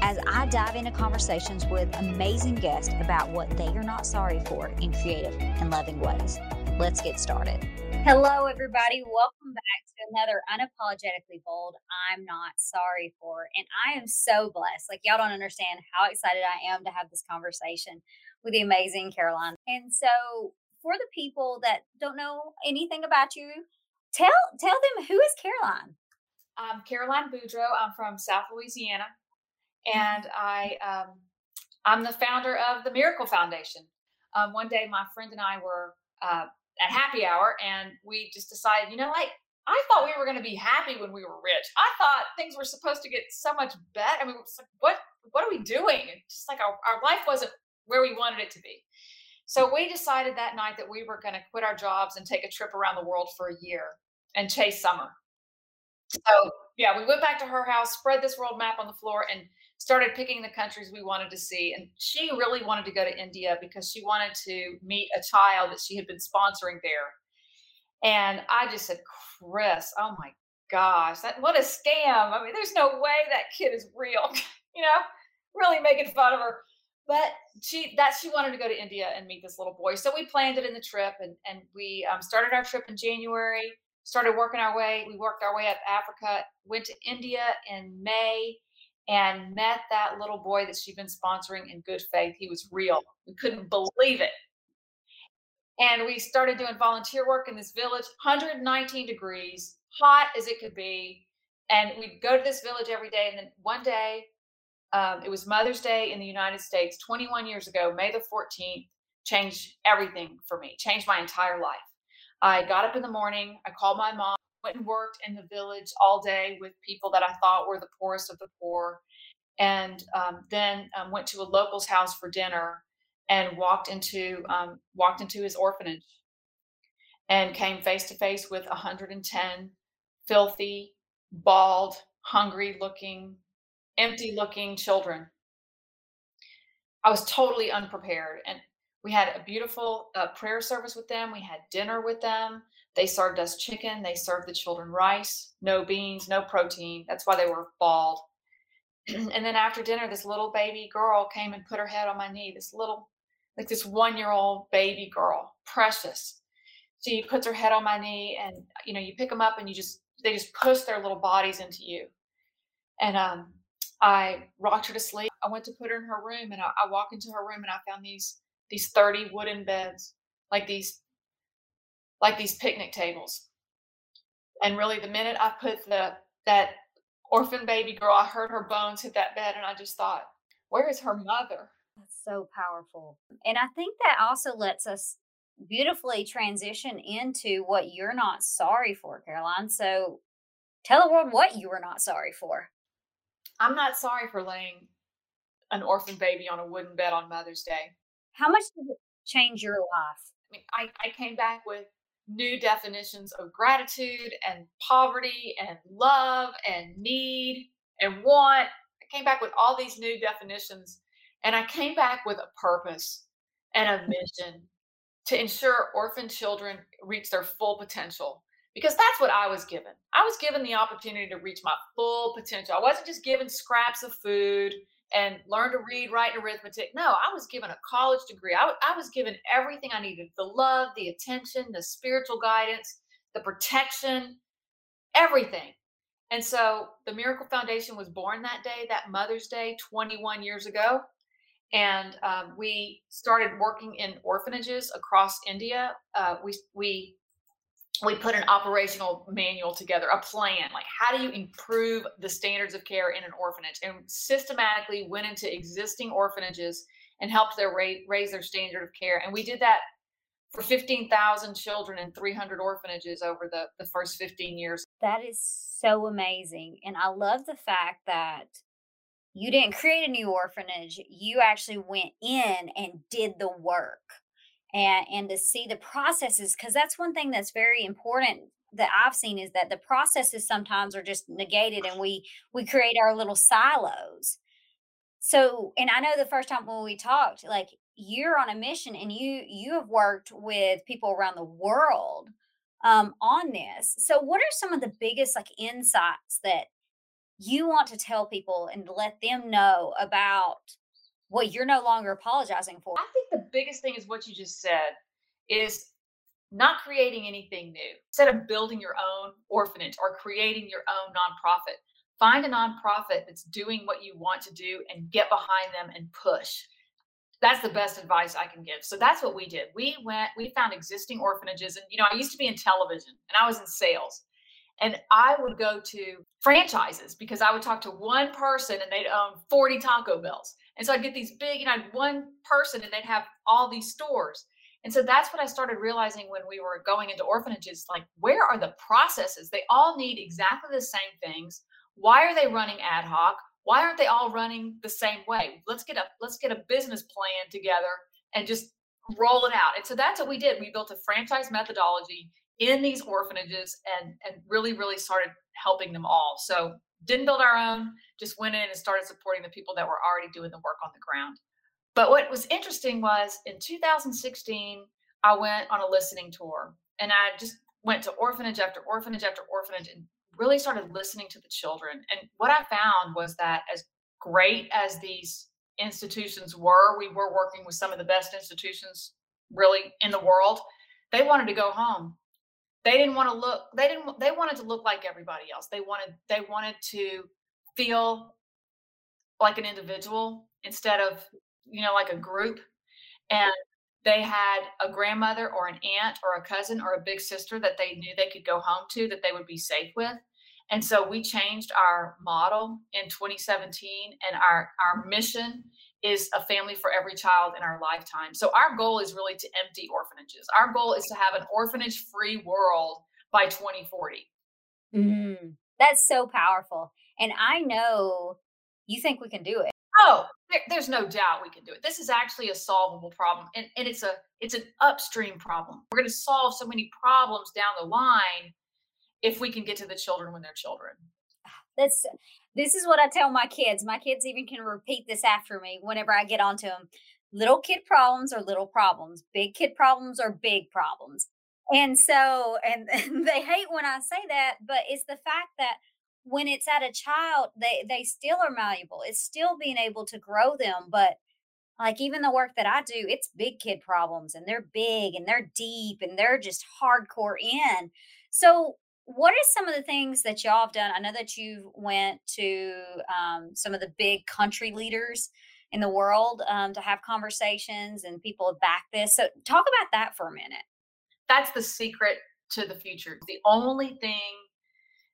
as I dive into conversations with amazing guests about what they are not sorry for in creative and loving ways. Let's get started. Hello, everybody. Welcome back to another Unapologetically Bold I'm Not Sorry For. And I am so blessed. Like, y'all don't understand how excited I am to have this conversation with the amazing Caroline. And so, for the people that don't know anything about you, tell tell them who is Caroline. I'm Caroline Boudreaux. I'm from South Louisiana, and I um, I'm the founder of the Miracle Foundation. Um, one day, my friend and I were uh, at happy hour, and we just decided, you know, like I thought we were going to be happy when we were rich. I thought things were supposed to get so much better. I mean, like, what what are we doing? Just like our, our life wasn't where we wanted it to be. So we decided that night that we were going to quit our jobs and take a trip around the world for a year and chase summer. So yeah, we went back to her house, spread this world map on the floor, and started picking the countries we wanted to see. And she really wanted to go to India because she wanted to meet a child that she had been sponsoring there. And I just said, Chris, oh my gosh, that what a scam. I mean, there's no way that kid is real, you know, really making fun of her. But she that she wanted to go to India and meet this little boy. So we planned it in the trip and, and we um, started our trip in January started working our way. We worked our way up Africa, went to India in May, and met that little boy that she'd been sponsoring in good faith. He was real. We couldn't believe it. And we started doing volunteer work in this village, 119 degrees, hot as it could be. And we'd go to this village every day. And then one day, um, it was Mother's Day in the United States 21 years ago, May the 14th, changed everything for me, changed my entire life. I got up in the morning, I called my mom, went and worked in the village all day with people that I thought were the poorest of the poor, and um, then um, went to a local's house for dinner and walked into um, walked into his orphanage and came face to face with 110 filthy, bald, hungry looking, empty looking children. I was totally unprepared. And we had a beautiful uh, prayer service with them. We had dinner with them. They served us chicken. They served the children rice, no beans, no protein. That's why they were bald. and then after dinner, this little baby girl came and put her head on my knee. This little, like this one year old baby girl, precious. She puts her head on my knee, and you know, you pick them up and you just, they just push their little bodies into you. And um, I rocked her to sleep. I went to put her in her room, and I, I walk into her room, and I found these these 30 wooden beds, like these like these picnic tables. And really the minute I put the that orphan baby girl, I heard her bones hit that bed and I just thought, where is her mother? That's so powerful. And I think that also lets us beautifully transition into what you're not sorry for, Caroline. So tell the world what you were not sorry for. I'm not sorry for laying an orphan baby on a wooden bed on Mother's Day. How much did it change your life? I mean, I, I came back with new definitions of gratitude and poverty and love and need and want. I came back with all these new definitions and I came back with a purpose and a mission to ensure orphan children reach their full potential because that's what I was given. I was given the opportunity to reach my full potential. I wasn't just given scraps of food and learn to read, write, and arithmetic. No, I was given a college degree. I, I was given everything I needed the love, the attention, the spiritual guidance, the protection, everything. And so the Miracle Foundation was born that day, that Mother's Day, 21 years ago. And um, we started working in orphanages across India. Uh, we, we we put an operational manual together, a plan, like how do you improve the standards of care in an orphanage, and systematically went into existing orphanages and helped their raise, raise their standard of care. And we did that for 15,000 children in 300 orphanages over the, the first 15 years. That is so amazing. And I love the fact that you didn't create a new orphanage, you actually went in and did the work. And, and to see the processes because that's one thing that's very important that I've seen is that the processes sometimes are just negated and we we create our little silos. So, and I know the first time when we talked, like you're on a mission and you you have worked with people around the world um, on this. So, what are some of the biggest like insights that you want to tell people and let them know about what you're no longer apologizing for? I think the biggest thing is what you just said is not creating anything new. Instead of building your own orphanage or creating your own nonprofit, find a nonprofit that's doing what you want to do and get behind them and push. That's the best advice I can give. So that's what we did. We went, we found existing orphanages. And, you know, I used to be in television and I was in sales. And I would go to franchises because I would talk to one person and they'd own 40 Taco Bells. And so I'd get these big, you know, one person and they'd have all these stores. And so that's what I started realizing when we were going into orphanages like, where are the processes? They all need exactly the same things. Why are they running ad hoc? Why aren't they all running the same way? Let's get a let's get a business plan together and just roll it out. And so that's what we did. We built a franchise methodology in these orphanages and and really really started helping them all. So didn't build our own, just went in and started supporting the people that were already doing the work on the ground. But what was interesting was in 2016, I went on a listening tour and I just went to orphanage after orphanage after orphanage and really started listening to the children. And what I found was that as great as these institutions were, we were working with some of the best institutions really in the world. They wanted to go home. They didn't want to look, they didn't, they wanted to look like everybody else. They wanted, they wanted to feel like an individual instead of you know, like a group, and they had a grandmother or an aunt or a cousin or a big sister that they knew they could go home to that they would be safe with. And so we changed our model in 2017, and our, our mission is a family for every child in our lifetime. So our goal is really to empty orphanages. Our goal is to have an orphanage free world by 2040. Mm, that's so powerful. And I know you think we can do it. Oh, there, there's no doubt we can do it. This is actually a solvable problem, and, and it's a it's an upstream problem. We're going to solve so many problems down the line if we can get to the children when they're children. That's this is what I tell my kids. My kids even can repeat this after me whenever I get onto them. Little kid problems are little problems. Big kid problems are big problems. And so, and, and they hate when I say that, but it's the fact that when it's at a child, they they still are malleable. It's still being able to grow them, but like even the work that I do, it's big kid problems and they're big and they're deep and they're just hardcore in. So what are some of the things that y'all have done? I know that you went to um, some of the big country leaders in the world um, to have conversations and people have backed this. So talk about that for a minute. That's the secret to the future. The only thing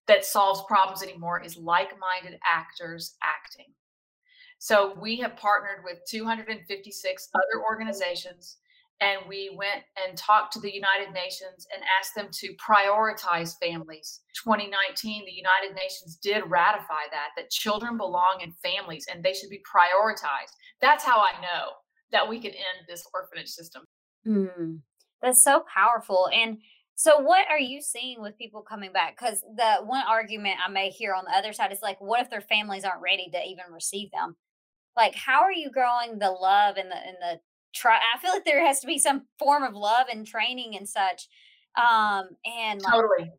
that solves problems anymore is like minded actors acting. So we have partnered with 256 other organizations and we went and talked to the United Nations and asked them to prioritize families. 2019, the United Nations did ratify that, that children belong in families and they should be prioritized. That's how I know that we can end this orphanage system. Mm, that's so powerful. And so, what are you seeing with people coming back? Because the one argument I may hear on the other side is like, what if their families aren't ready to even receive them? Like, how are you growing the love and the and the try? I feel like there has to be some form of love and training and such. Um, and like, totally.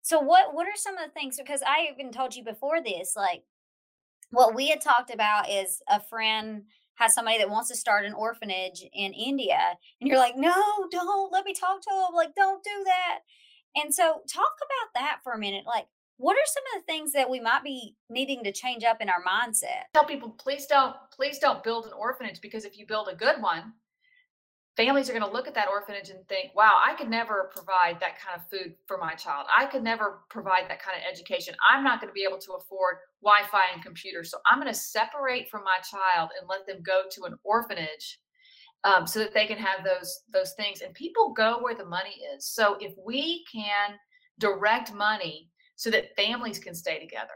So, what what are some of the things? Because I even told you before this, like, what we had talked about is a friend has somebody that wants to start an orphanage in India, and you're like, no, don't let me talk to them. Like, don't do that. And so, talk about that for a minute. Like, what are some of the things that we might be needing to change up in our mindset? Tell people, please don't, please don't build an orphanage because if you build a good one, families are going to look at that orphanage and think, wow, I could never provide that kind of food for my child. I could never provide that kind of education. I'm not going to be able to afford Wi Fi and computers. So I'm going to separate from my child and let them go to an orphanage um, so that they can have those those things. And people go where the money is. So if we can direct money so that families can stay together,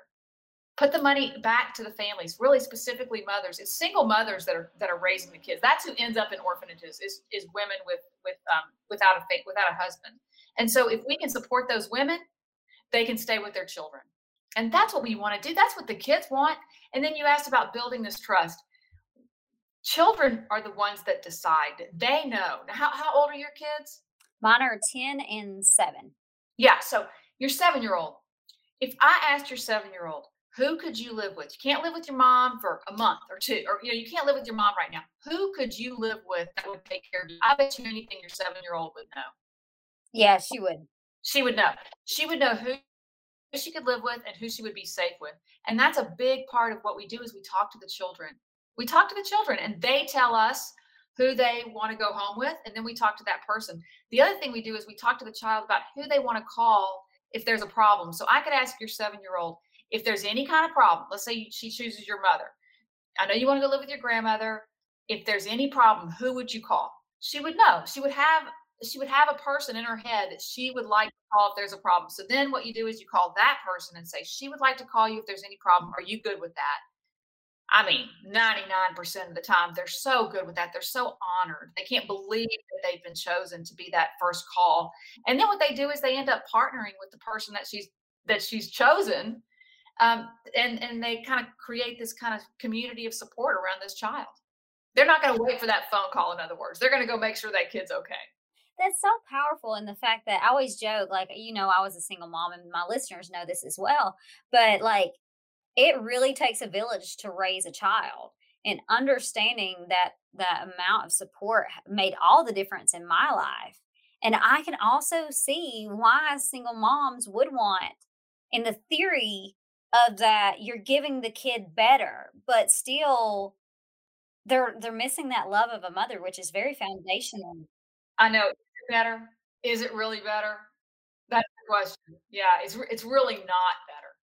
put the money back to the families, really specifically mothers. It's single mothers that are that are raising the kids. That's who ends up in orphanages is is women with with um, without a without a husband. And so if we can support those women, they can stay with their children. And that's what we want to do. That's what the kids want. And then you asked about building this trust. Children are the ones that decide. They know. Now, how, how old are your kids? Mine are 10 and 7. Yeah. So your seven year old, if I asked your seven year old, who could you live with? You can't live with your mom for a month or two, or you know, you can't live with your mom right now. Who could you live with that would take care of you? I bet you anything your seven year old would know. Yeah, she would. She would know. She would know who she could live with and who she would be safe with. And that's a big part of what we do is we talk to the children. We talk to the children and they tell us who they want to go home with and then we talk to that person. The other thing we do is we talk to the child about who they want to call if there's a problem. So I could ask your 7-year-old if there's any kind of problem. Let's say she chooses your mother. I know you want to go live with your grandmother. If there's any problem, who would you call? She would know. She would have she would have a person in her head that she would like to call if there's a problem. So then what you do is you call that person and say, she would like to call you if there's any problem. Are you good with that? I mean, 99% of the time, they're so good with that. They're so honored. They can't believe that they've been chosen to be that first call. And then what they do is they end up partnering with the person that she's that she's chosen. Um, and and they kind of create this kind of community of support around this child. They're not going to wait for that phone call. In other words, they're going to go make sure that kid's okay that's so powerful in the fact that I always joke, like, you know, I was a single mom and my listeners know this as well. But like, it really takes a village to raise a child and understanding that the amount of support made all the difference in my life. And I can also see why single moms would want in the theory of that you're giving the kid better, but still they're they're missing that love of a mother, which is very foundational. I know better? Is it really better? That's the question. Yeah, it's it's really not better.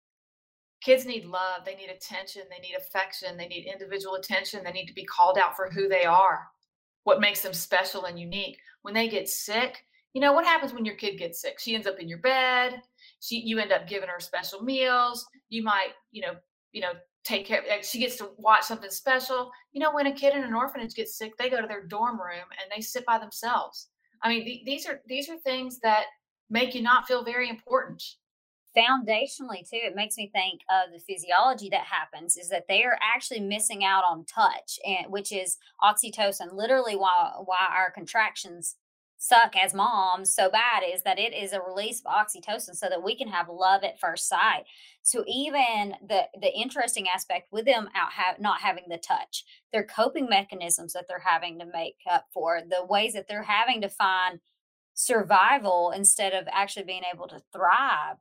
Kids need love. They need attention. They need affection. They need individual attention. They need to be called out for who they are, what makes them special and unique. When they get sick, you know what happens when your kid gets sick? She ends up in your bed. She, you end up giving her special meals. You might, you know, you know, take care. She gets to watch something special. You know, when a kid in an orphanage gets sick, they go to their dorm room and they sit by themselves I mean, th- these are these are things that make you not feel very important. Foundationally, too, it makes me think of the physiology that happens is that they are actually missing out on touch, and which is oxytocin. Literally, why why our contractions suck as moms so bad is that it is a release of oxytocin so that we can have love at first sight. So even the the interesting aspect with them out have not having the touch their coping mechanisms that they're having to make up for the ways that they're having to find survival instead of actually being able to thrive.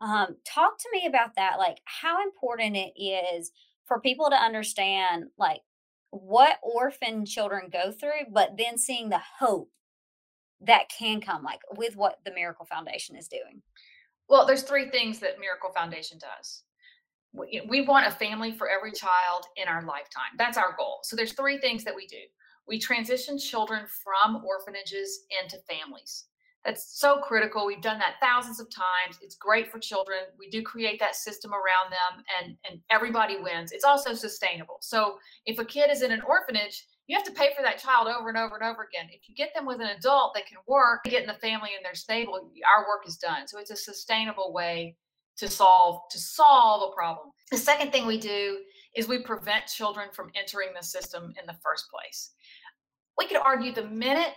Um, talk to me about that like how important it is for people to understand like what orphan children go through but then seeing the hope that can come like with what the miracle foundation is doing. Well there's three things that miracle foundation does. We, we want a family for every child in our lifetime. That's our goal. So there's three things that we do. We transition children from orphanages into families. That's so critical. We've done that thousands of times. It's great for children. We do create that system around them and and everybody wins. It's also sustainable. So if a kid is in an orphanage you have to pay for that child over and over and over again. If you get them with an adult that can work, get in the family and they're stable, our work is done. So it's a sustainable way to solve to solve a problem. The second thing we do is we prevent children from entering the system in the first place. We could argue the minute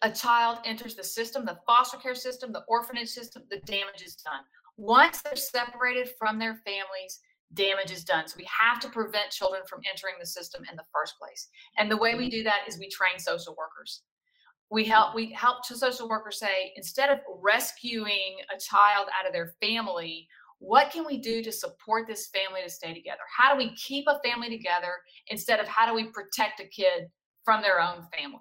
a child enters the system, the foster care system, the orphanage system, the damage is done. Once they're separated from their families, damage is done. So we have to prevent children from entering the system in the first place. And the way we do that is we train social workers. We help we help social workers say instead of rescuing a child out of their family, what can we do to support this family to stay together? How do we keep a family together instead of how do we protect a kid from their own family?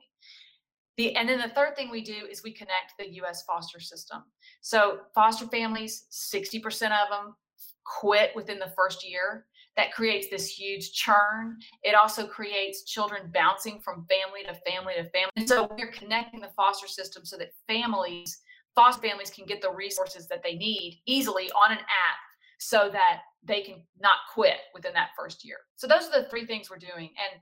The, and then the third thing we do is we connect the US foster system. So foster families, 60% of them quit within the first year. that creates this huge churn. It also creates children bouncing from family to family to family. And so we're connecting the foster system so that families, foster families, can get the resources that they need easily on an app so that they can not quit within that first year. So those are the three things we're doing. And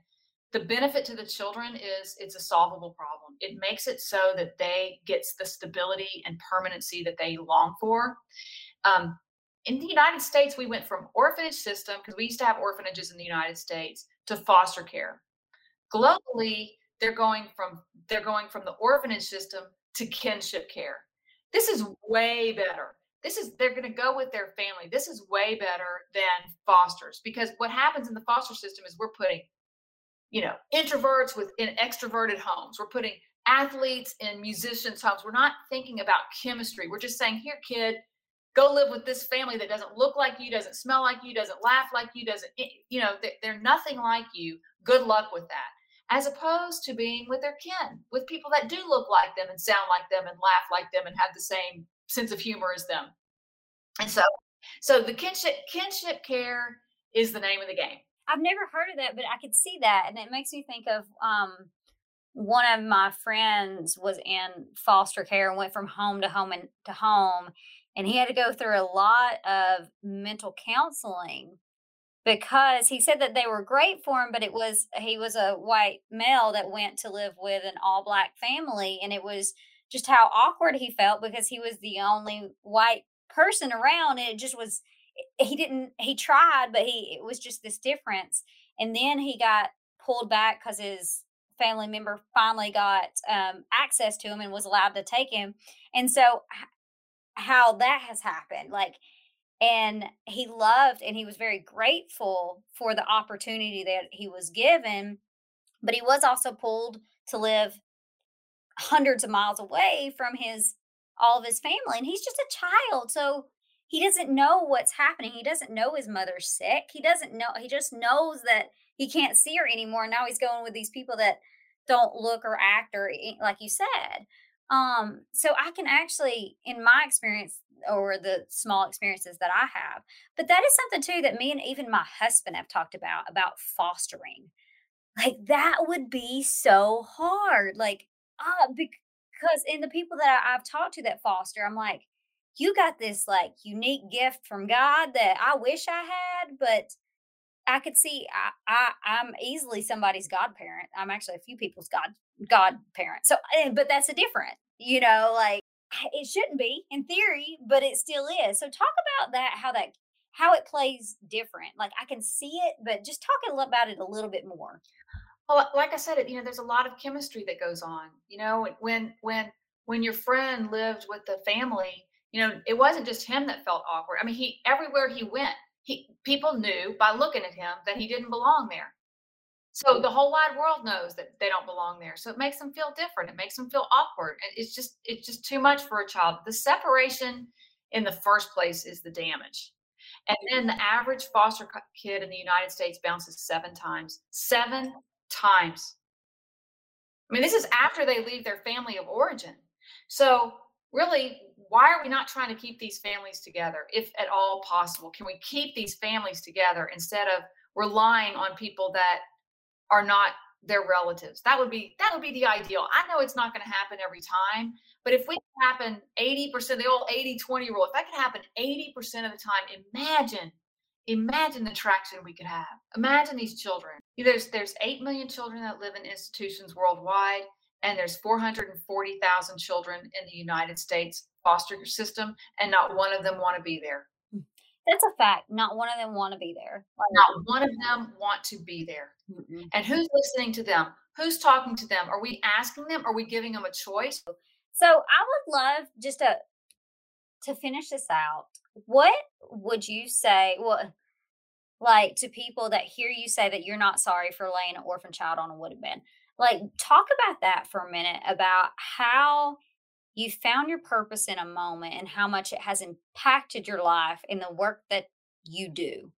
the benefit to the children is it's a solvable problem. It makes it so that they gets the stability and permanency that they long for. Um, in the United States, we went from orphanage system because we used to have orphanages in the United States to foster care. Globally, they're going from they're going from the orphanage system to kinship care. This is way better. This is they're going to go with their family. This is way better than fosters because what happens in the foster system is we're putting you know introverts within extroverted homes. We're putting athletes in musicians' homes. We're not thinking about chemistry. We're just saying, here, kid, go live with this family that doesn't look like you, doesn't smell like you, doesn't laugh like you, doesn't, eh, you know, they're nothing like you. Good luck with that. As opposed to being with their kin, with people that do look like them and sound like them and laugh like them and have the same sense of humor as them. And so, so the kinship kinship care is the name of the game. I've never heard of that, but I could see that, and it makes me think of um, one of my friends was in foster care and went from home to home and to home and he had to go through a lot of mental counseling because he said that they were great for him but it was he was a white male that went to live with an all black family and it was just how awkward he felt because he was the only white person around and it just was he didn't he tried but he it was just this difference and then he got pulled back because his family member finally got um, access to him and was allowed to take him and so how that has happened. Like, and he loved and he was very grateful for the opportunity that he was given, but he was also pulled to live hundreds of miles away from his all of his family and he's just a child so he doesn't know what's happening he doesn't know his mother's sick he doesn't know he just knows that he can't see her anymore now he's going with these people that don't look or act or eh, like you said um, so I can actually, in my experience or the small experiences that I have, but that is something too that me and even my husband have talked about about fostering. Like that would be so hard. Like, uh, because in the people that I, I've talked to that foster, I'm like, you got this like unique gift from God that I wish I had, but I could see I, I I'm easily somebody's godparent. I'm actually a few people's god godparent. So, eh, but that's a different, you know, like it shouldn't be in theory, but it still is. So, talk about that. How that how it plays different. Like I can see it, but just talking about it a little bit more. Well, like I said, you know, there's a lot of chemistry that goes on. You know, when when when your friend lived with the family, you know, it wasn't just him that felt awkward. I mean, he everywhere he went, he people knew by looking at him that he didn't belong there. So the whole wide world knows that they don't belong there. So it makes them feel different. It makes them feel awkward. And it's just it's just too much for a child. The separation in the first place is the damage. And then the average foster kid in the United States bounces seven times. Seven times. I mean, this is after they leave their family of origin. So really why are we not trying to keep these families together if at all possible? Can we keep these families together instead of relying on people that are not their relatives? That would be that would be the ideal. I know it's not going to happen every time but if we happen 80% the old 80 20 rule if that could happen 80% of the time imagine imagine the traction we could have. Imagine these children. There's there's 8 million children that live in institutions worldwide and there's 440,000 children in the United States foster system, and not one of them want to be there. Mm, that's a fact. Not one of them want to be there. Not one of them want to be there. Mm-hmm. And who's listening to them? Who's talking to them? Are we asking them? Are we giving them a choice? So I would love just to to finish this out. What would you say? Well, like to people that hear you say that you're not sorry for laying an orphan child on a wooden bed. Like, talk about that for a minute about how you found your purpose in a moment and how much it has impacted your life in the work that you do.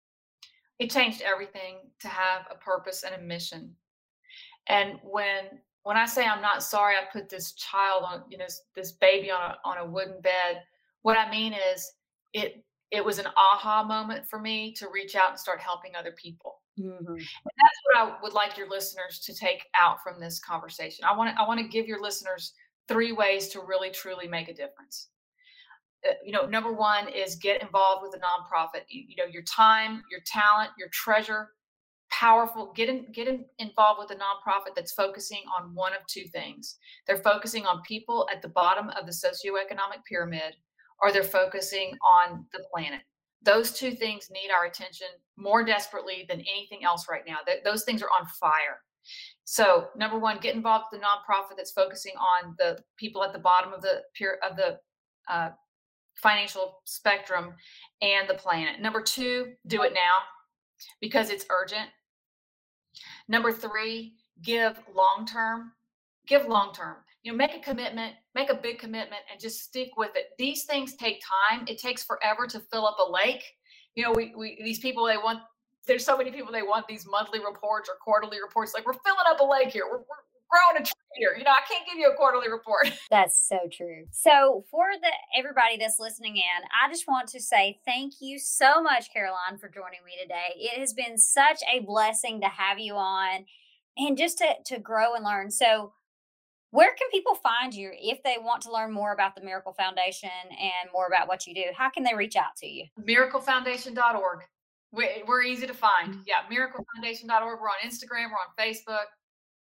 It changed everything to have a purpose and a mission. And when when I say I'm not sorry I put this child on, you know, this baby on a on a wooden bed, what I mean is it it was an aha moment for me to reach out and start helping other people. Mm-hmm. And that's what I would like your listeners to take out from this conversation. I want to I want to give your listeners three ways to really truly make a difference. Uh, you know, number one is get involved with a nonprofit. You, know, your time, your talent, your treasure, powerful. Get in, get in, involved with a nonprofit that's focusing on one of two things. They're focusing on people at the bottom of the socioeconomic pyramid, or they're focusing on the planet. Those two things need our attention more desperately than anything else right now. Th- those things are on fire. So, number one, get involved with a nonprofit that's focusing on the people at the bottom of the peer of the uh, financial spectrum and the planet. Number two, do it now because it's urgent. Number three, give long term. Give long term. You know, make a commitment, make a big commitment, and just stick with it. These things take time. It takes forever to fill up a lake. You know, we, we these people they want. There's so many people they want these monthly reports or quarterly reports. Like we're filling up a lake here. We're, we're growing a tree here. You know, I can't give you a quarterly report. That's so true. So for the everybody that's listening in, I just want to say thank you so much, Caroline, for joining me today. It has been such a blessing to have you on and just to to grow and learn. So where can people find you if they want to learn more about the Miracle Foundation and more about what you do? How can they reach out to you? Miraclefoundation.org. We're easy to find. Mm-hmm. Yeah, miraclefoundation.org. We're on Instagram, we're on Facebook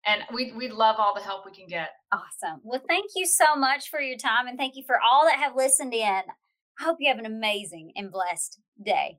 and we we love all the help we can get. Awesome. Well, thank you so much for your time and thank you for all that have listened in. I hope you have an amazing and blessed day.